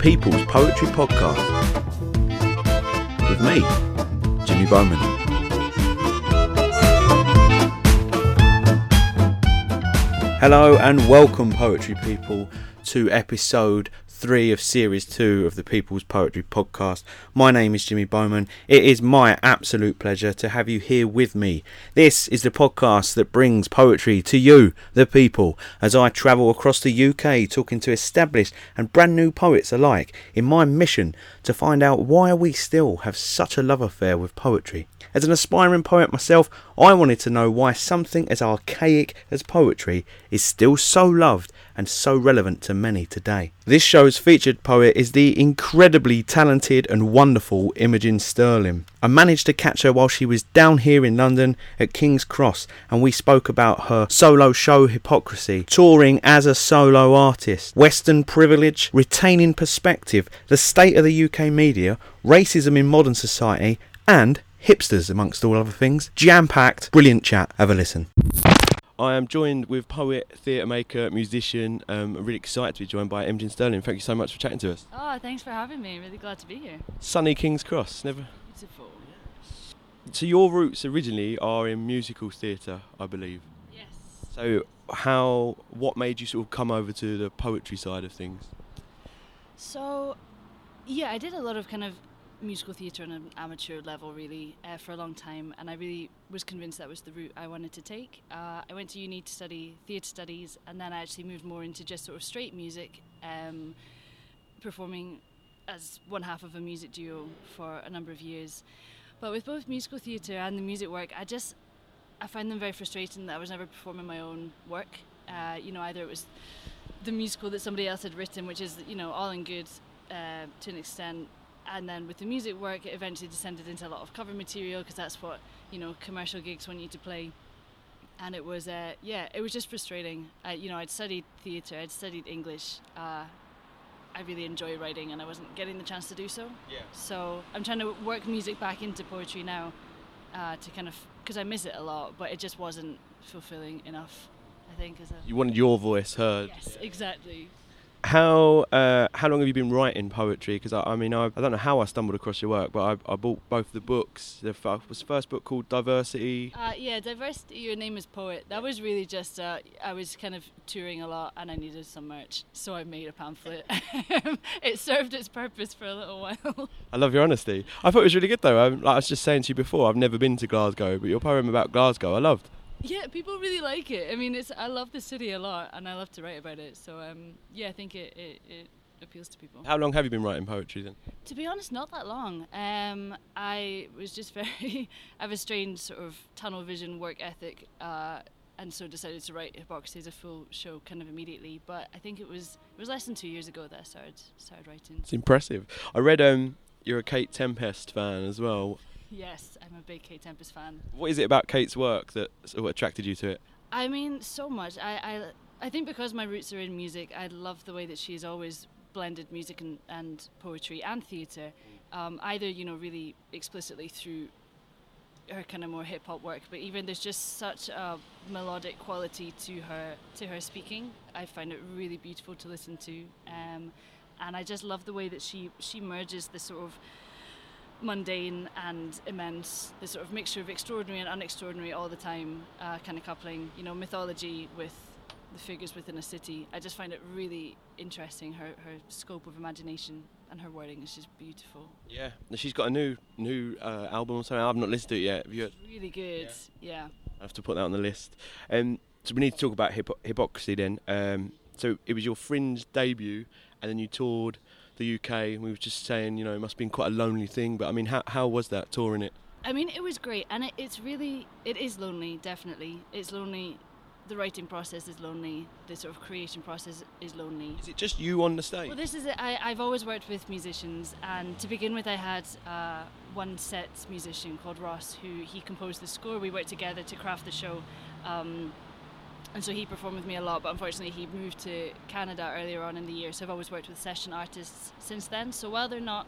People's Poetry Podcast with me, Jimmy Bowman. Hello and welcome, poetry people, to episode three of series two of the People's Poetry Podcast. My name is Jimmy Bowman. It is my absolute pleasure to have you here with me. This is the podcast that brings poetry to you, the people, as I travel across the UK talking to established and brand new poets alike in my mission to find out why we still have such a love affair with poetry. As an aspiring poet myself, I wanted to know why something as archaic as poetry is still so loved and so relevant to many today. This show's featured poet is the incredibly talented and wonderful Imogen Stirling. I managed to catch her while she was down here in London at King's Cross, and we spoke about her solo show Hypocrisy, touring as a solo artist, Western privilege, retaining perspective, the state of the UK media, racism in modern society, and hipsters amongst all other things. Jam packed, brilliant chat. Have a listen. I am joined with poet, theatre maker, musician. Um, I'm really excited to be joined by Imogen Stirling. Thank you so much for chatting to us. Oh, thanks for having me. Really glad to be here. Sunny King's Cross, never. Beautiful. Yes. So your roots originally are in musical theatre, I believe. Yes. So how, what made you sort of come over to the poetry side of things? So, yeah, I did a lot of kind of musical theatre on an amateur level, really, uh, for a long time, and I really was convinced that was the route I wanted to take. Uh, I went to uni to study theatre studies, and then I actually moved more into just sort of straight music, um, performing as one half of a music duo for a number of years. But with both musical theatre and the music work, I just I find them very frustrating that I was never performing my own work. Uh, you know, either it was the musical that somebody else had written, which is you know all in good uh, to an extent, and then with the music work, it eventually descended into a lot of cover material because that's what you know commercial gigs want you to play. And it was, uh, yeah, it was just frustrating. I, you know, I'd studied theatre, I'd studied English. Uh, I really enjoy writing, and I wasn't getting the chance to do so. Yeah. So I'm trying to work music back into poetry now, uh, to kind of because I miss it a lot, but it just wasn't fulfilling enough. I think as a You wanted your voice heard. yes, exactly. How uh, how long have you been writing poetry? Because I, I mean I, I don't know how I stumbled across your work, but I, I bought both the books. The f- was the first book called Diversity. Uh, yeah, diversity. Your name is poet. That was really just. Uh, I was kind of touring a lot, and I needed some merch, so I made a pamphlet. it served its purpose for a little while. I love your honesty. I thought it was really good though. I, like I was just saying to you before, I've never been to Glasgow, but your poem about Glasgow, I loved. Yeah, people really like it. I mean, it's. I love the city a lot, and I love to write about it. So um, yeah, I think it, it, it appeals to people. How long have you been writing poetry then? To be honest, not that long. Um, I was just very. I have a strange sort of tunnel vision work ethic, uh, and so decided to write Hypocrisy as a full show kind of immediately. But I think it was it was less than two years ago that I started started writing. It's impressive. I read um you're a Kate Tempest fan as well. Yes, I'm a big Kate Tempest fan. What is it about Kate's work that sort of attracted you to it? I mean, so much. I, I, I think because my roots are in music, I love the way that she's always blended music and, and poetry and theatre, um, either, you know, really explicitly through her kind of more hip hop work, but even there's just such a melodic quality to her to her speaking. I find it really beautiful to listen to, um, and I just love the way that she she merges the sort of mundane and immense, the sort of mixture of extraordinary and unextraordinary all the time, uh, kind of coupling, you know, mythology with the figures within a city. I just find it really interesting. Her her scope of imagination and her wording is just beautiful. Yeah, she's got a new new uh, album or something. I've not listened to it yet. Have you? Really good. Yeah. I have to put that on the list. Um, so we need to talk about hypo- hypocrisy then. Um, so it was your Fringe debut, and then you toured the UK. And we were just saying, you know, it must have been quite a lonely thing. But I mean, how how was that touring it? I mean, it was great, and it, it's really it is lonely. Definitely, it's lonely. The writing process is lonely. The sort of creation process is lonely. Is it just you on the stage? Well, this is it. I, I've always worked with musicians, and to begin with, I had uh, one set musician called Ross, who he composed the score. We worked together to craft the show, um, and so he performed with me a lot. But unfortunately, he moved to Canada earlier on in the year, so I've always worked with session artists since then. So while they're not,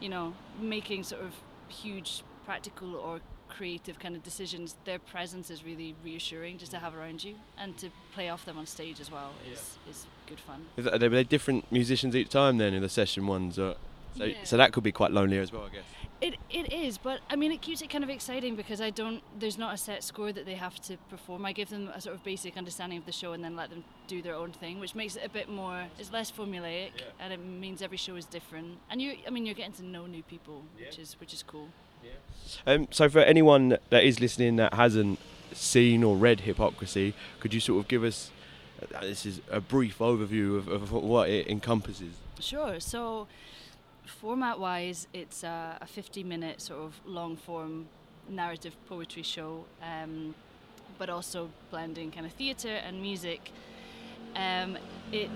you know, making sort of huge practical or creative kind of decisions, their presence is really reassuring just to have around you and to play off them on stage as well is, is good fun. Is that, are they different musicians each time then in the session ones? Or, so, Yeah. so that could be quite lonely as well, I guess. It it is, but I mean, it keeps it kind of exciting because I don't. There's not a set score that they have to perform. I give them a sort of basic understanding of the show and then let them do their own thing, which makes it a bit more. It's less formulaic, and it means every show is different. And you, I mean, you're getting to know new people, which is which is cool. Um, so for anyone that is listening that hasn't seen or read Hypocrisy, could you sort of give us, uh, this is a brief overview of, of what it encompasses? Sure. So, format wise, it's a, a 50 minute sort of long form narrative poetry show, um, but also blending kind of theatre and music. Um, it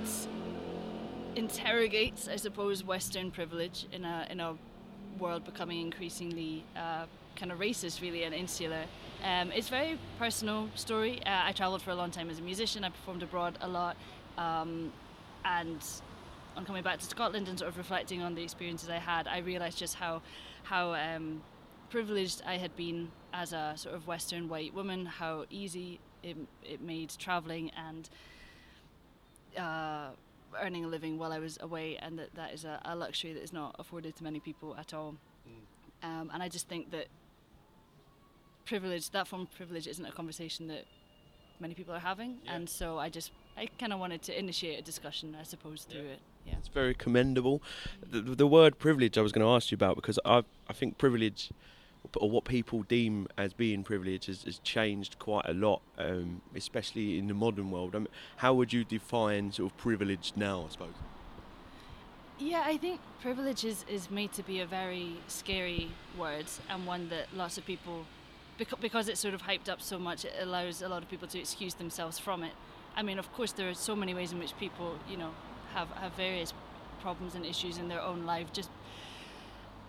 interrogates, I suppose, Western privilege in a, in a world becoming increasingly uh, kind of racist, really, and insular. Um, it's a very personal story. Uh, I travelled for a long time as a musician. I performed abroad a lot, um, and on coming back to Scotland and sort of reflecting on the experiences I had, I realised just how how um, privileged I had been as a sort of Western white woman. How easy it, it made travelling and uh, earning a living while I was away, and that that is a, a luxury that is not afforded to many people at all. Um, and I just think that privilege, that form of privilege, isn't a conversation that many people are having, Yeah. and so I just I kind of wanted to initiate a discussion, I suppose, through it. Yeah. It's very commendable. The, the word privilege I was going to ask you about because I I think privilege or what people deem as being privilege has, has changed quite a lot, um, especially in the modern world. I mean, how would you define sort of privilege now? I suppose. Yeah, I think privilege is, is made to be a very scary word and one that lots of people, because, because it's sort of hyped up so much, it allows a lot of people to excuse themselves from it. I mean, of course, there are so many ways in which people, you know, have, have various problems and issues in their own life. Just,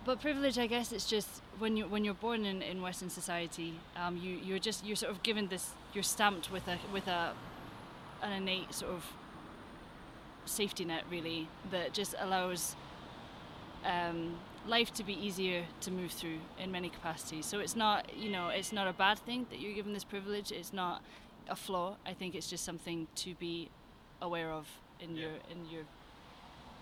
but privilege, I guess, it's just when you when you're born in, in Western society, um, you you're just you're sort of given this, you're stamped with a with a an innate sort of safety net really that just allows um, life to be easier to move through in many capacities. So it's not, you know, it's not a bad thing that you're given this privilege. It's not a flaw. I think it's just something to be aware of in your in your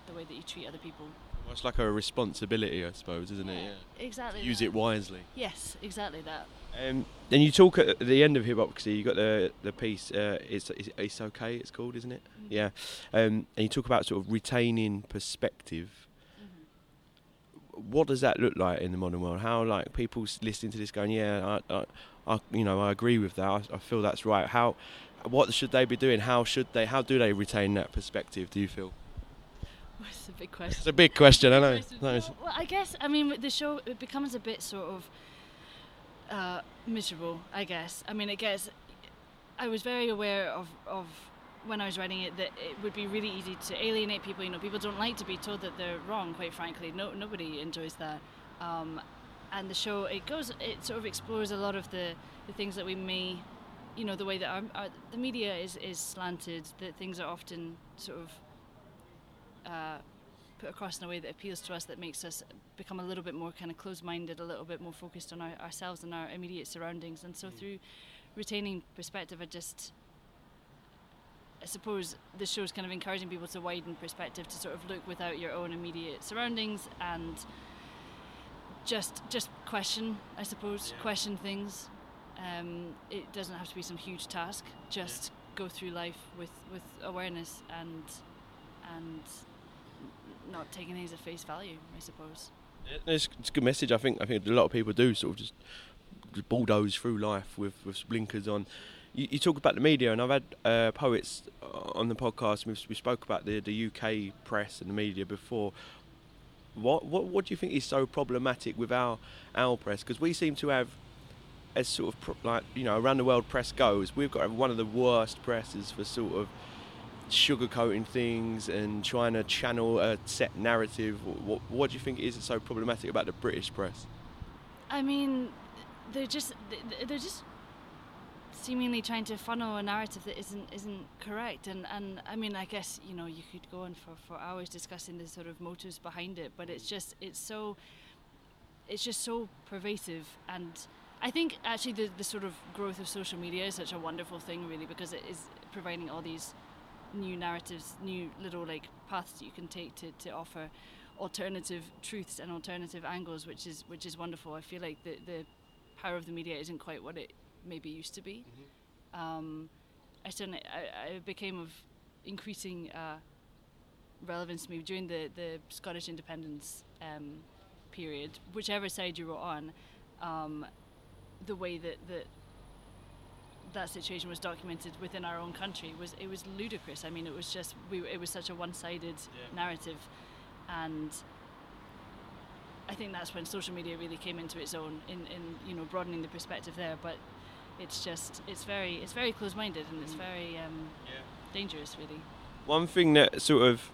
the way that you treat other people. It's like a responsibility, I suppose, isn't it? Yeah. Exactly. Use it wisely. Yes, exactly that. Um, and you talk at the end of Hypocrisy, you got the the piece. Uh, it's, it's it's okay. It's called, isn't it? Yeah. Um, and you talk about sort of retaining perspective. What does that look like in the modern world? How like people listening to this going, yeah, I, I, I you know, I agree with that. I, I feel that's right. How, what should they be doing? How should they? How do they retain that perspective? Do you feel? It's a big question. It's a big question. I know. Question. No, it's- Well, well, I guess I mean the show it becomes a bit sort of uh, miserable. I guess. I mean, it gets. I was very aware of of when I was writing it that it would be really easy to alienate people. You know, people don't like to be told that they're wrong. Quite frankly, no nobody enjoys that. Um, and the show it goes it sort of explores a lot of the the things that we may you know the way that our, our, the media is is slanted that things are often sort of uh, put across in a way that appeals to us that makes us become a little bit more kind of closed-minded a little bit more focused on our, ourselves and our immediate surroundings. And so through retaining perspective I just I suppose the show's kind of encouraging people to widen perspective to sort of look without your own immediate surroundings and just just question I suppose question things um, it doesn't have to be some huge task just go through life with, with awareness and and not taking things at face value I suppose It's, it's a good message. I think. I think a lot of people do sort of just, just bulldoze through life with, with blinkers on. You, you talk about the media, and I've had uh, poets on the podcast. We, we spoke about the the UK press and the media before. What what what do you think is so problematic with our our press? Because we seem to have, as sort of pro- like you know around the world press goes, we've got one of the worst presses for sort of sugarcoating things and trying to channel a set narrative. What, what do you think is so problematic about the British press? I mean they're just they're just seemingly trying to funnel a narrative that isn't isn't correct and and I mean I guess you know you could go on for, for hours discussing the sort of motives behind it but it's just it's so it's just so pervasive and I think actually the, the sort of growth of social media is such a wonderful thing, really, because it is providing all these new narratives, new little like paths that you can take to, to offer alternative truths and alternative angles, which is which is wonderful. I feel like the the power of the media isn't quite what it maybe used to be. Mm-hmm. Um, I certainly I, I, became of increasing uh, relevance to me during the the Scottish independence um, period, whichever side you were on. Um, the way that, that that situation was documented within our own country was it was ludicrous. I mean, it was just we it was such a one-sided yeah. narrative, and I think that's when social media really came into its own in, in you know broadening the perspective there. But it's just it's very it's very close-minded and it's mm. very um, yeah. dangerous, really. One thing that sort of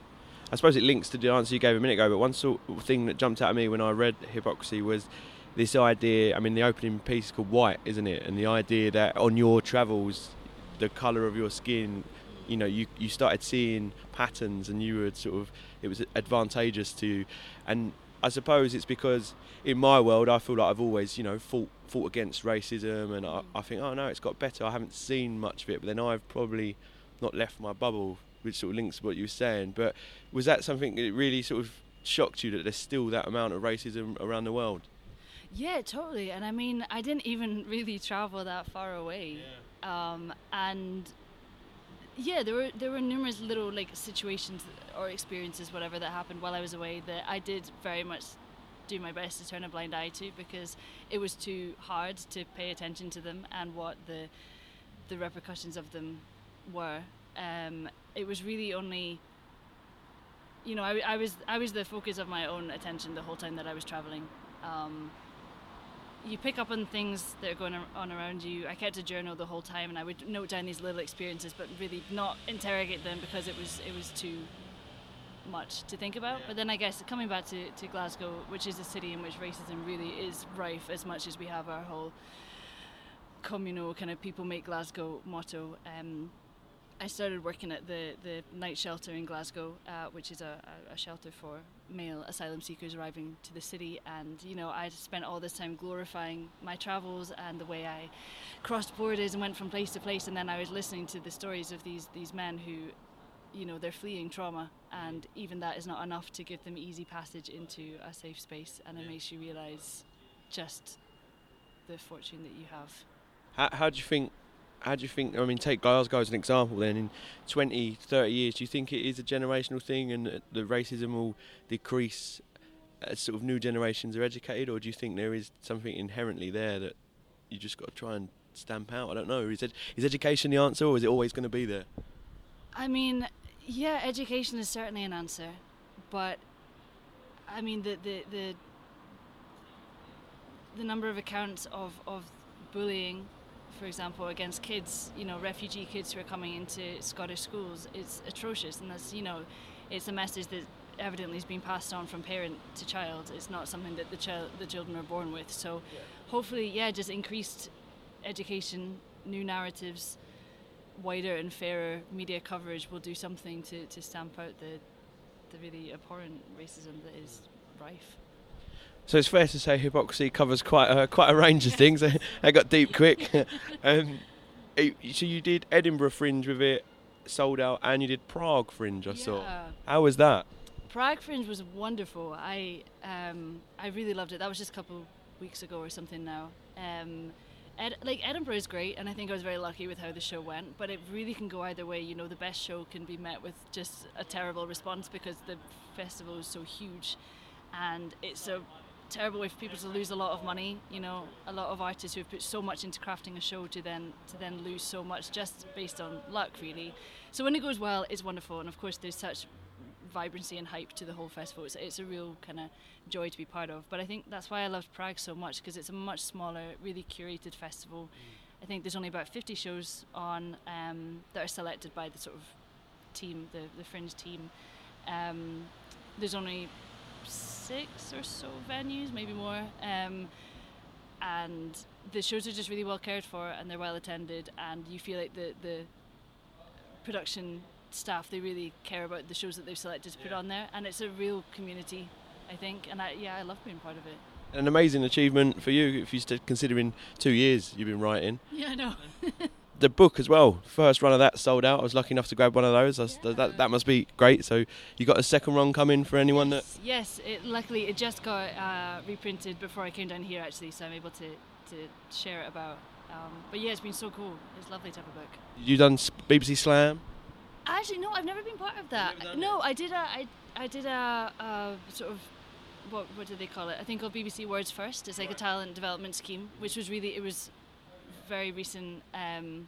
I suppose it links to the answer you gave a minute ago, but one sort of thing that jumped out at me when I read Hypocrisy was this idea. I mean, the opening piece is called White, isn't it? And the idea that on your travels, the colour of your skin, you know, you you started seeing patterns, and you were sort of it was advantageous to, and I suppose it's because in my world I feel like I've always you know fought fought against racism, and I, I think oh no, it's got better. I haven't seen much of it, but then I've probably not left my bubble, which sort of links to what you were saying. But was that something that really sort of shocked you that there's still that amount of racism around the world? Yeah, totally. And I mean, I didn't even really travel that far away. Yeah. Um, and yeah, there were there were numerous little like situations or experiences, whatever that happened while I was away that I did very much do my best to turn a blind eye to because it was too hard to pay attention to them and what the the repercussions of them were. Um, it was really only you know I, I was I was the focus of my own attention the whole time that I was traveling. Um, you pick up on things that are going on around you. I kept a journal the whole time, and I would note down these little experiences, but really not interrogate them because it was it was too much to think about. But then I guess coming back to, to Glasgow, which is a city in which racism really is rife as much as we have our whole communal kind of people make Glasgow motto. Um, I started working at the, the night shelter in Glasgow, uh, which is a, a, shelter for male asylum seekers arriving to the city. And, you know, I spent all this time glorifying my travels and the way I crossed borders and went from place to place. And then I was listening to the stories of these, these men who, you know, they're fleeing trauma. And even that is not enough to give them easy passage into a safe space. And it makes you realize just the fortune that you have. How, how do you think how do you think? I mean, take Glasgow as an example. Then, in 20, 30 years, do you think it is a generational thing, and the racism will decrease as sort of new generations are educated, or do you think there is something inherently there that you just got to try and stamp out? I don't know. Is, it, is education the answer, or is it always going to be there? I mean, yeah, education is certainly an answer, but I mean the the the, the number of accounts of, of bullying for example, against kids, you know, refugee kids who are coming into Scottish schools is atrocious, and that's you know, it's a message that evidently has been passed on from parent to child. It's not something that the child, the children are born with. So, yeah. hopefully, yeah, just increased education, new narratives, wider and fairer media coverage will do something to, to stamp out the the really abhorrent racism that is rife. So it's fair to say hypocrisy covers quite a, quite a range of things. I got deep quick. um, so you did Edinburgh Fringe with it, sold out, and you did Prague Fringe. I yeah. saw. How was that? Prague Fringe was wonderful. I um, I really loved it. That was just a couple weeks ago or something now. Um, Ed, like Edinburgh is great, and I think I was very lucky with how the show went. But it really can go either way. You know, the best show can be met with just a terrible response because the festival is so huge, and it's a terrible way for people to lose a lot of money. You know, a lot of artists who have put so much into crafting a show to then to then lose so much just based on luck, really. So when it goes well, it's wonderful, and of course there's such vibrancy and hype to the whole festival. It's, it's a real kind of joy to be part of. But I think that's why I loved Prague so much because it's a much smaller, really curated festival. I think there's only about 50 shows on um, that are selected by the sort of team, the, the fringe team. Um, there's only six or so venues, maybe more. Um, and the shows are just really well cared for and they're well attended, and you feel like the the production staff they really care about the shows that they've selected to put on there, and it's a real community, I think. And I, yeah, I love being part of it. An amazing achievement for you if you're considering two years you've been writing. Yeah, I know. The book as well, first run of that sold out. I was lucky enough to grab one of those. Yeah. That, that must be great. So you got a second run coming for anyone that. yes, yes it, luckily it just got uh, reprinted before I came down here actually, so I'm able to, to share it about. Um, but yeah, it's been so cool. It's lovely to have a book. You done s- BBC Slam? Actually, no, I've never been part of that. No, I did a, I, I did a, a sort of, what, what do they call it? I think called BBC Words First. It's like a talent development scheme, which was really, it was very recent, um,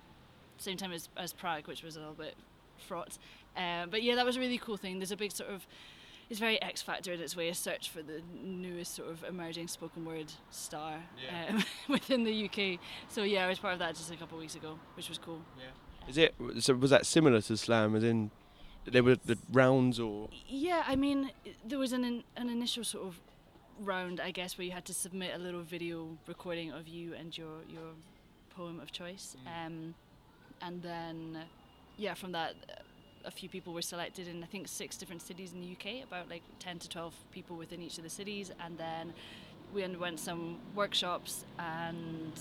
same time as, as Prague, which was a little bit fraught. Um, but yeah, that was a really cool thing. There's a big sort of, it's very X Factor in its way, a search for the newest sort of emerging spoken word star Yeah. um, within the UK. So yeah, I was part of that just a couple of weeks ago, which was cool. Is it? So was that similar to Slam? As in, there were the rounds or? Yeah, I mean, there was an an initial sort of round, I guess, where you had to submit a little video recording of you and your your poem of choice, um, and then yeah, from that, a few people were selected in I think six different cities in the UK, about like ten to twelve people within each of the cities, and then we underwent some workshops and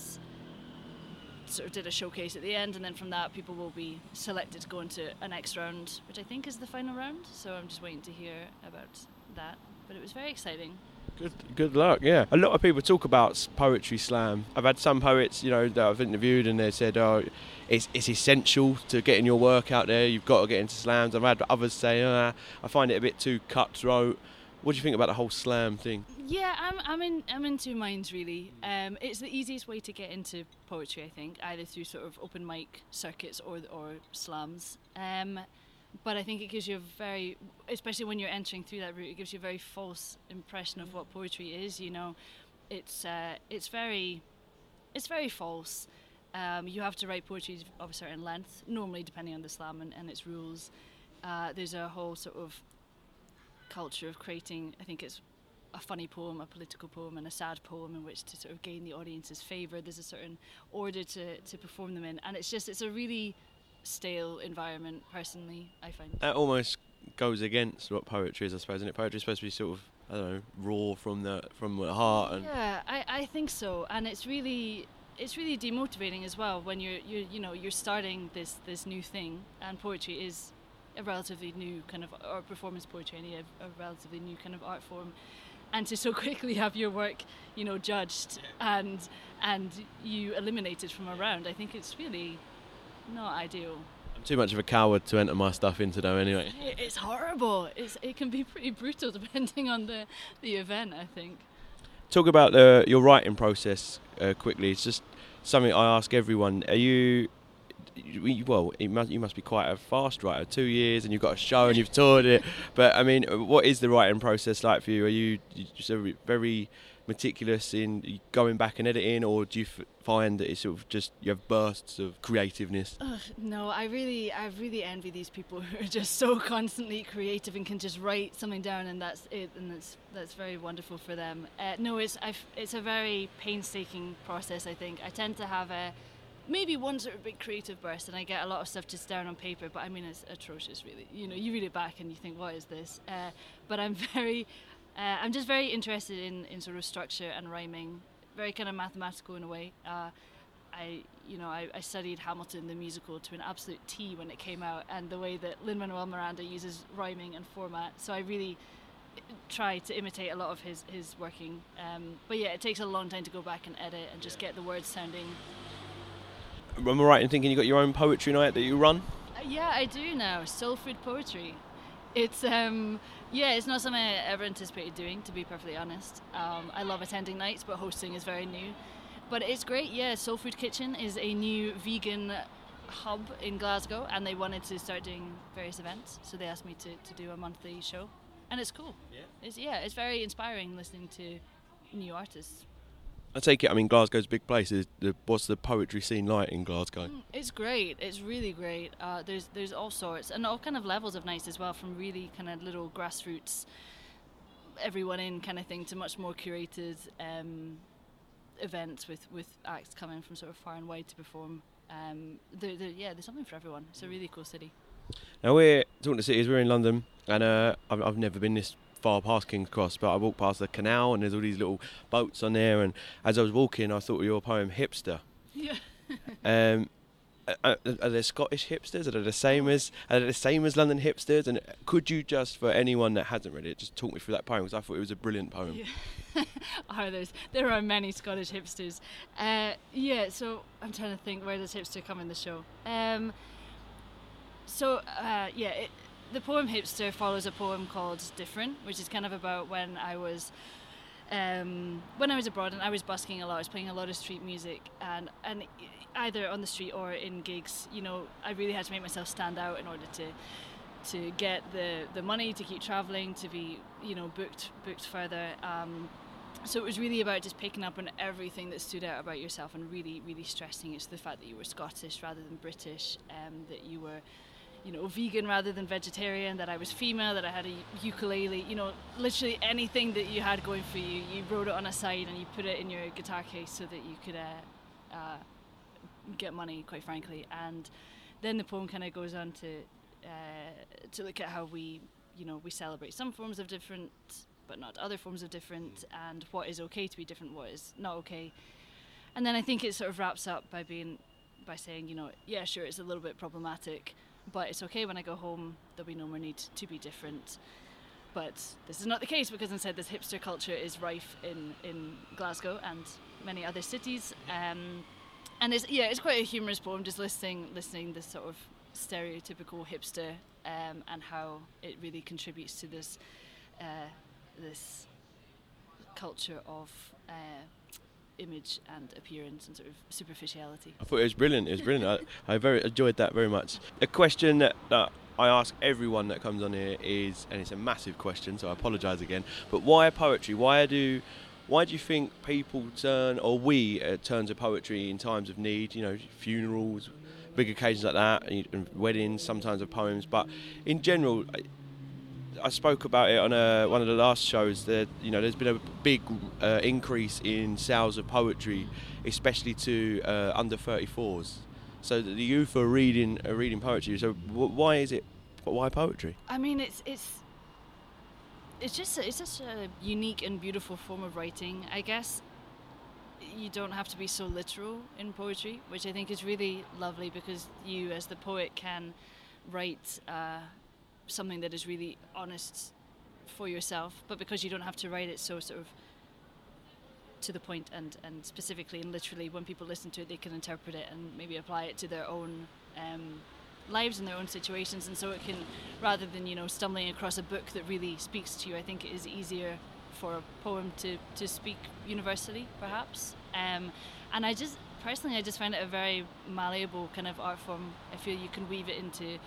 sort of did a showcase at the end, and then from that, people will be selected to go into a next round, which I think is the final round. So I'm just waiting to hear about that. But it was very exciting. Good, good luck. Yeah, a lot of people talk about poetry slam. I've had some poets, you know, that I've interviewed, and they said, "Oh, it's it's essential to getting your work out there. You've got to get into slams." I've had others say, uh, "I find it a bit too cutthroat." What do you think about the whole slam thing? Yeah, I'm, I'm in I'm in two minds really. Um, it's the easiest way to get into poetry, I think, either through sort of open mic circuits or or slams. Um, but I think it gives you a very, especially when you're entering through that route, it gives you a very false impression of what poetry is. You know, it's uh, it's very, it's very false. Um, you have to write poetry of a certain length, normally depending on the slam and, and its rules. Uh, there's a whole sort of culture of creating. I think it's a funny poem, a political poem, and a sad poem in which to sort of gain the audience's favour. There's a certain order to, to perform them in, and it's just it's a really stale environment. Personally, I find. That almost goes against what poetry is, I suppose. Isn't it? Poetry is supposed to be sort of, I don't know, raw from the from the heart and. Yeah, I, I think so, and it's really it's really demotivating as well when you're you you know you're starting this this new thing, and poetry is a relatively new kind of or performance poetry, any a, a relatively new kind of art form, and to so quickly have your work you know judged and and you eliminated from a round, I think it's really not ideal. I'm too much of a coward to enter my stuff into though. Anyway. It's horrible. It's it can be pretty brutal depending on the the event. I think. Talk about the, your writing process uh, quickly. It's just something I ask everyone. Are you well, must, you must be quite a fast writer. Two years and you've got a show and you've toured it. But I mean, what is the writing process like for you? Are you just very- very meticulous in going back and editing, or do you f- find that it's sort of just you have bursts of creativeness? Ugh, no, I really, I really envy these people who are just so constantly creative and can just write something down, and that's it, and that's that's very wonderful for them. Uh, no, it's I've, it's a very painstaking process. I think I tend to have a maybe one sort of big creative burst, and I get a lot of stuff just down on paper. But I mean, it's atrocious, really. You know, you read it back and you think, what is this? Uh, but I'm very, uh, I'm just very interested in in sort of structure and rhyming, very kind of mathematical in a way. Uh, I, you know, I, I studied Hamilton the musical to an absolute T when it came out, and the way that Lin Manuel Miranda uses rhyming and format. So I really try to imitate a lot of his his working. Um, but yeah, it takes a long time to go back and edit and just get the words sounding. Am I right in thinking you got your own poetry night that you run? Uh, yeah, I do now. Soul food poetry. It's um yeah, it's not something I ever anticipated doing. To be perfectly honest, um, I love attending nights, but hosting is very new. But it's great. Yeah, Soul Food Kitchen is a new vegan hub in Glasgow, and they wanted to start doing various events, so they asked me to, to do a monthly show, and it's cool. Yeah. It's yeah, it's very inspiring listening to new artists. I take it. I mean, Glasgow's a big place. Is the, what's the poetry scene like in Glasgow? Mm, It's great. It's really great. Uh, there's there's all sorts and all kind of levels of nice as well, from really kind of little grassroots, everyone in kind of thing to much more curated um, events with with acts coming from sort of far and wide to perform. Um, there, there, yeah, there's something for everyone. It's a really cool city. Now we're talking to cities. We're in London, and uh, I've, I've never been this far past King's Cross, but I walked past the canal and there's all these little boats on there. And as I was walking, I thought of your poem "Hipster." Yeah. Um, are, are there Scottish hipsters? Are they the same as are they the same as London hipsters? And could you just, for anyone that hasn't read it, just talk me through that poem? Because I thought it was a brilliant poem. Yeah. are there? There are many Scottish hipsters. Uh, yeah. So I'm trying to think where does hipster come in the show. Um, so uh, yeah, it, the poem hipster follows a poem called Different, which is kind of about when I was. Um, when I was abroad and I was busking a lot, I was playing a lot of street music, and and either on the street or in gigs, you know, I really had to make myself stand out in order to to get the, the money to keep traveling, to be you know booked booked further. Um, so it was really about just picking up on everything that stood out about yourself and really really stressing it's the fact that you were Scottish rather than British, um, that you were you know, vegan rather than vegetarian, that I was female, that I had a ukulele, you know, literally anything that you had going for you, you wrote it on a side and you put it in your guitar case so that you could uh, uh, get money, quite frankly. And then the poem kind of goes on to uh, to look at how we, you know, we celebrate some forms of different, but not other forms of different, and what is okay to be different, what is not okay. And then I think it sort of wraps up by being, by saying, you know, yeah, sure, it's a little bit problematic, but it's okay when I go home. There'll be no more need to be different. But this is not the case because instead this hipster culture is rife in, in Glasgow and many other cities. Um, and it's yeah, it's quite a humorous poem, just listening listening this sort of stereotypical hipster um, and how it really contributes to this uh, this culture of uh, image and appearance and sort of superficiality. I thought it was brilliant. It was brilliant. I, I very enjoyed that very much. A question that, that I ask everyone that comes on here is, and it's a massive question, so I apologise again. But why poetry? Why do why do you think people turn, or we uh, turn to poetry in times of need? You know, funerals, big occasions like that, and weddings, sometimes of poems. But in general, I spoke about it on a, one of the last shows. That you know, there's been a big uh, increase in sales of poetry, especially to uh, under 34s. So the youth are reading are reading poetry. So why is it? Why poetry? I mean, it's it's it's just a, it's such a unique and beautiful form of writing. I guess you don't have to be so literal in poetry, which I think is really lovely because you, as the poet, can write uh, something that is really honest for yourself, but because you don't have to write it so sort of to the point and, and specifically and literally, when people listen to it, they can interpret it and maybe apply it to their own um, lives and their own situations. And so it can rather than you know stumbling across a book that really speaks to you i think it is easier for a poem to, to speak universally perhaps. Um, and i just personally i just find it a very malleable kind of art form. I feel you can weave it into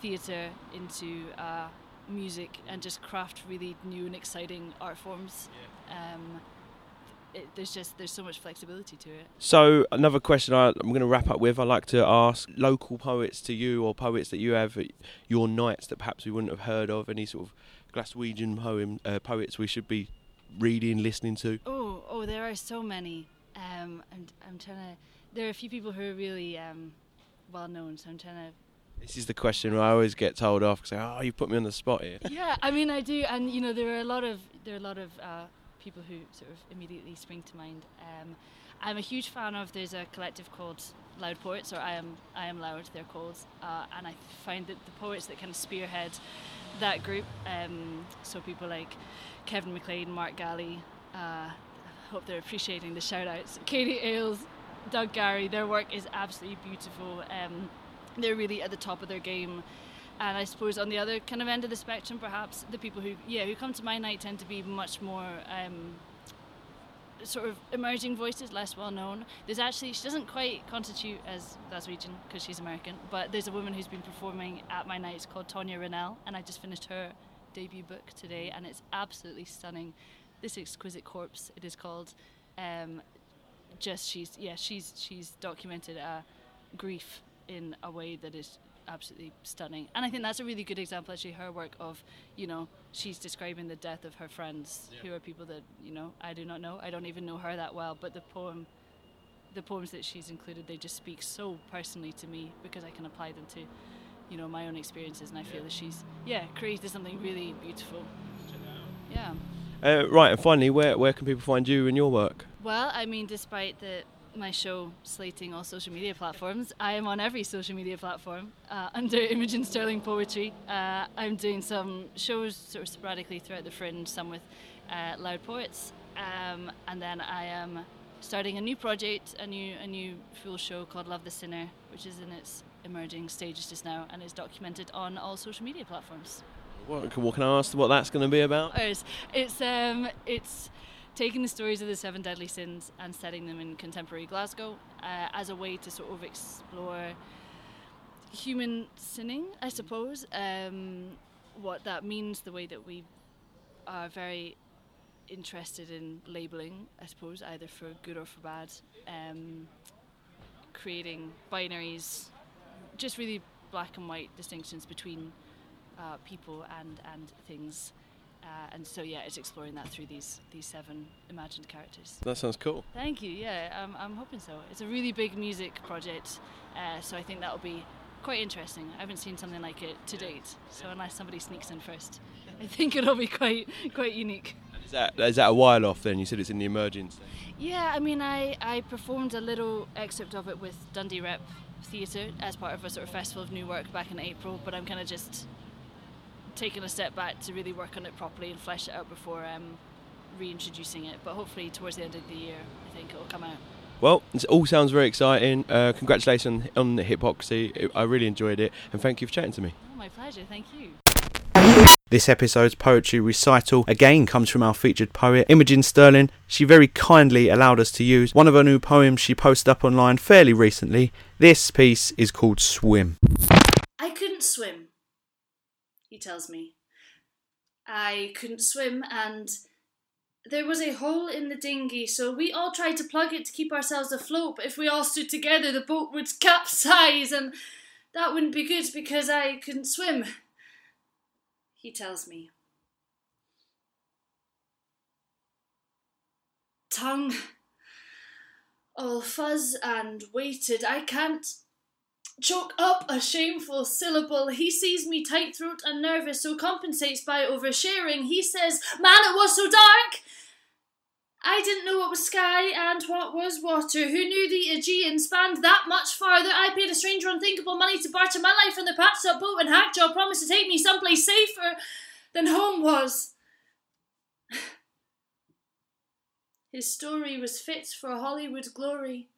theatre into uh, music and just craft really new and exciting art forms yeah. um, it, there's just there's so much flexibility to it. So another question I, am going to wrap up with. I like to ask local poets to you or poets that you have your nights that perhaps we wouldn't have heard of. Any sort of Glaswegian poem uh, poets we should be reading, listening to. Oh, oh, there are so many. Um, I'm I'm trying to. There are a few people who are really um, well known, so I'm trying to this is the question I always get told off because oh you put me on the spot here. Yeah, I mean I do, and you know there are a lot of there are a lot of uh, people who sort of immediately spring to mind. Um, I'm a huge fan of. There's a collective called Loud Poets, or I am I am Loud. They're called, uh, and I find that the poets that kind of spearhead that group. Um, so people like Kevin MacLeod, Mark Galley. Uh, hope they're appreciating the shout outs. Katie Ailes, Doug Garry. Their work is absolutely beautiful. Um, they're really at the top of their game and I suppose on the other kind of end of the spectrum, perhaps the people who yeah who come to my night tend to be much more um, sort of emerging voices, less well known. There's actually she doesn't quite constitute as Glaswegian because she's American, but there's a woman who's been performing at my nights called Tonya Rennell, and I just finished her debut book today, and it's absolutely stunning. This exquisite corpse, it is called. Um, just she's yeah she's she's documented a grief in a way that is absolutely stunning. And I think that's a really good example, actually, her work of, you know, she's describing the death of her friends, yeah. who are people that, you know, I do not know. I don't even know her that well, but the poem, the poems that she's included, they just speak so personally to me because I can apply them to, you know, my own experiences. And I feel that she's, yeah, created something really beautiful. Yeah. Uh, right, and finally, where where can people find you and your work? Well, I mean, despite the my show slating all social media platforms, I am on every social media platform uh, under Imogen Stirling Poetry. Uh, I'm doing some shows sort of sporadically throughout the Fringe, some with uh, Loud Poets, um, and then I am starting a new project, a new a new full show called Love the Sinner, which is in its emerging stages just now and is documented on all social media platforms. What, what can I ask what that's going to be about? It's it's um it's taking the stories of the seven deadly sins and setting them in contemporary Glasgow uh, as a way to sort of explore human sinning, I suppose. Um, what that means, the way that we are very interested in labeling, I suppose, either for good or for bad. Um, creating binaries, just really black and white distinctions between uh, people and and things. Uh, and so yeah, it's exploring that through these these seven imagined characters. That sounds cool. Thank you. Yeah, I'm, I'm hoping so. It's a really big music project, uh, so I think that'll be quite interesting. I haven't seen something like it to date, so unless somebody sneaks in first, I think it'll be quite quite unique. Is that is that a while off then? You said it's in the emergence. Yeah, I mean, I, I performed a little excerpt of it with Dundee Rep Theatre as part of a sort of festival of new work back in April, but I'm kind of just taking a step back to really work on it properly and flesh it out before um, reintroducing it. But hopefully, towards the end of the year, I think it'll come out. Well, it all sounds very exciting. Uh, congratulations on the hypocrisy. I really enjoyed it, and thank you for chatting to me. Oh, my pleasure. Thank you. This episode's poetry recital again comes from our featured poet, Imogen Stirling. She very kindly allowed us to use one of her new poems she posted up online fairly recently. This piece is called Swim. I couldn't swim, he tells me. I couldn't swim, and there was a hole in the dinghy, so we all tried to plug it to keep ourselves afloat. But if we all stood together, the boat would capsize, and that wouldn't be good because I couldn't swim he tells me. Tongue all fuzz and weighted, I can't choke up a shameful syllable. He sees me tight throat and nervous, so compensates by oversharing. He says, Man, it was so dark! I didn't know what was sky and what was water. Who knew the Aegean spanned that much farther? I paid a stranger unthinkable money to barter my life from the patched up boat, and Hackjaw promised to take me someplace safer than home was. His story was fit for Hollywood glory.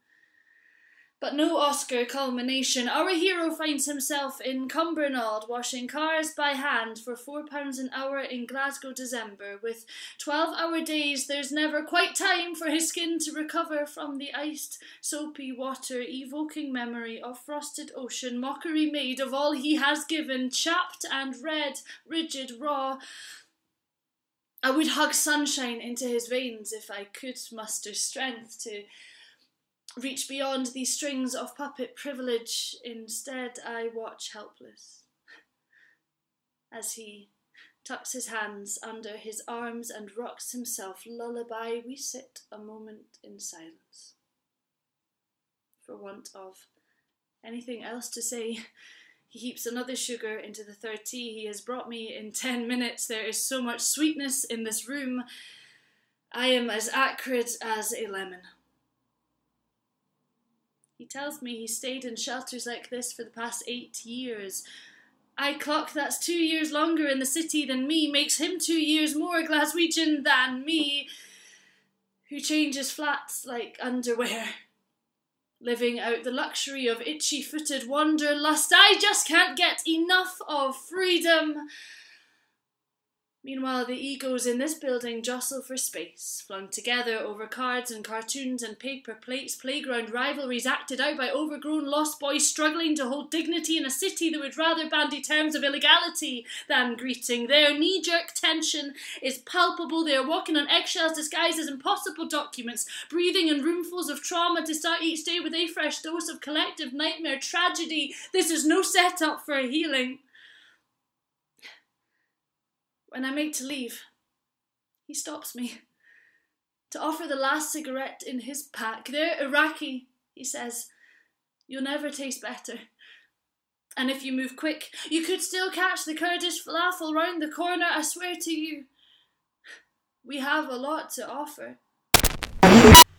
But no Oscar culmination. Our hero finds himself in Cumbernauld washing cars by hand for four pounds an hour in Glasgow December. With twelve hour days, there's never quite time for his skin to recover from the iced, soapy water, evoking memory of frosted ocean, mockery made of all he has given, chapped and red, rigid, raw. I would hug sunshine into his veins if I could muster strength to reach beyond these strings of puppet privilege. Instead, I watch helpless as he tucks his hands under his arms and rocks himself lullaby. We sit a moment in silence. For want of anything else to say, he heaps another sugar into the third tea he has brought me in ten minutes. There is so much sweetness in this room. I am as acrid as a lemon. He tells me he stayed in shelters like this for the past eight years. I clock that's two years longer in the city than me, makes him two years more a Glaswegian than me, who changes flats like underwear. Living out the luxury of itchy footed wanderlust, I just can't get enough of freedom. Meanwhile, the egos in this building jostle for space, flung together over cards and cartoons and paper plates, playground rivalries acted out by overgrown lost boys struggling to hold dignity in a city that would rather bandy terms of illegality than greeting. Their knee jerk tension is palpable. They are walking on eggshells disguised as impossible documents, breathing in roomfuls of trauma to start each day with a fresh dose of collective nightmare tragedy. This is no setup for a healing. When I make to leave, he stops me to offer the last cigarette in his pack. They're Iraqi, he says. You'll never taste better. And if you move quick, you could still catch the Kurdish falafel round the corner, I swear to you. We have a lot to offer.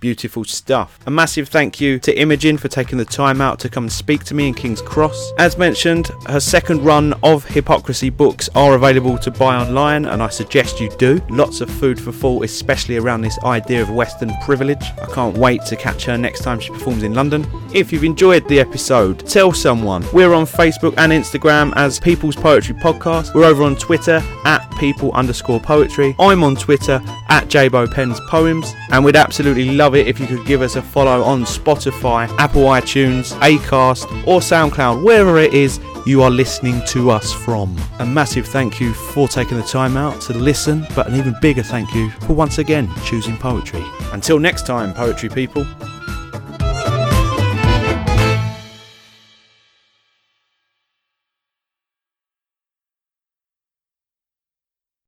Beautiful stuff. A massive thank you to Imogen for taking the time out to come and speak to me in King's Cross. As mentioned, her second run of Hypocrisy books are available to buy online, and I suggest you do. Lots of food for thought, especially around this idea of Western privilege. I can't wait to catch her next time she performs in London. If you've enjoyed the episode, tell someone. We're on Facebook and Instagram as People's Poetry Podcast. We're over on Twitter at people underscore poetry. I'm on Twitter at Jabo Pens Poems, and we'd absolutely love it if you could give us a follow on Spotify, Apple iTunes, Acast, or SoundCloud, wherever it is you are listening to us from. A massive thank you for taking the time out to listen, but an even bigger thank you for once again choosing poetry. Until next time, poetry people.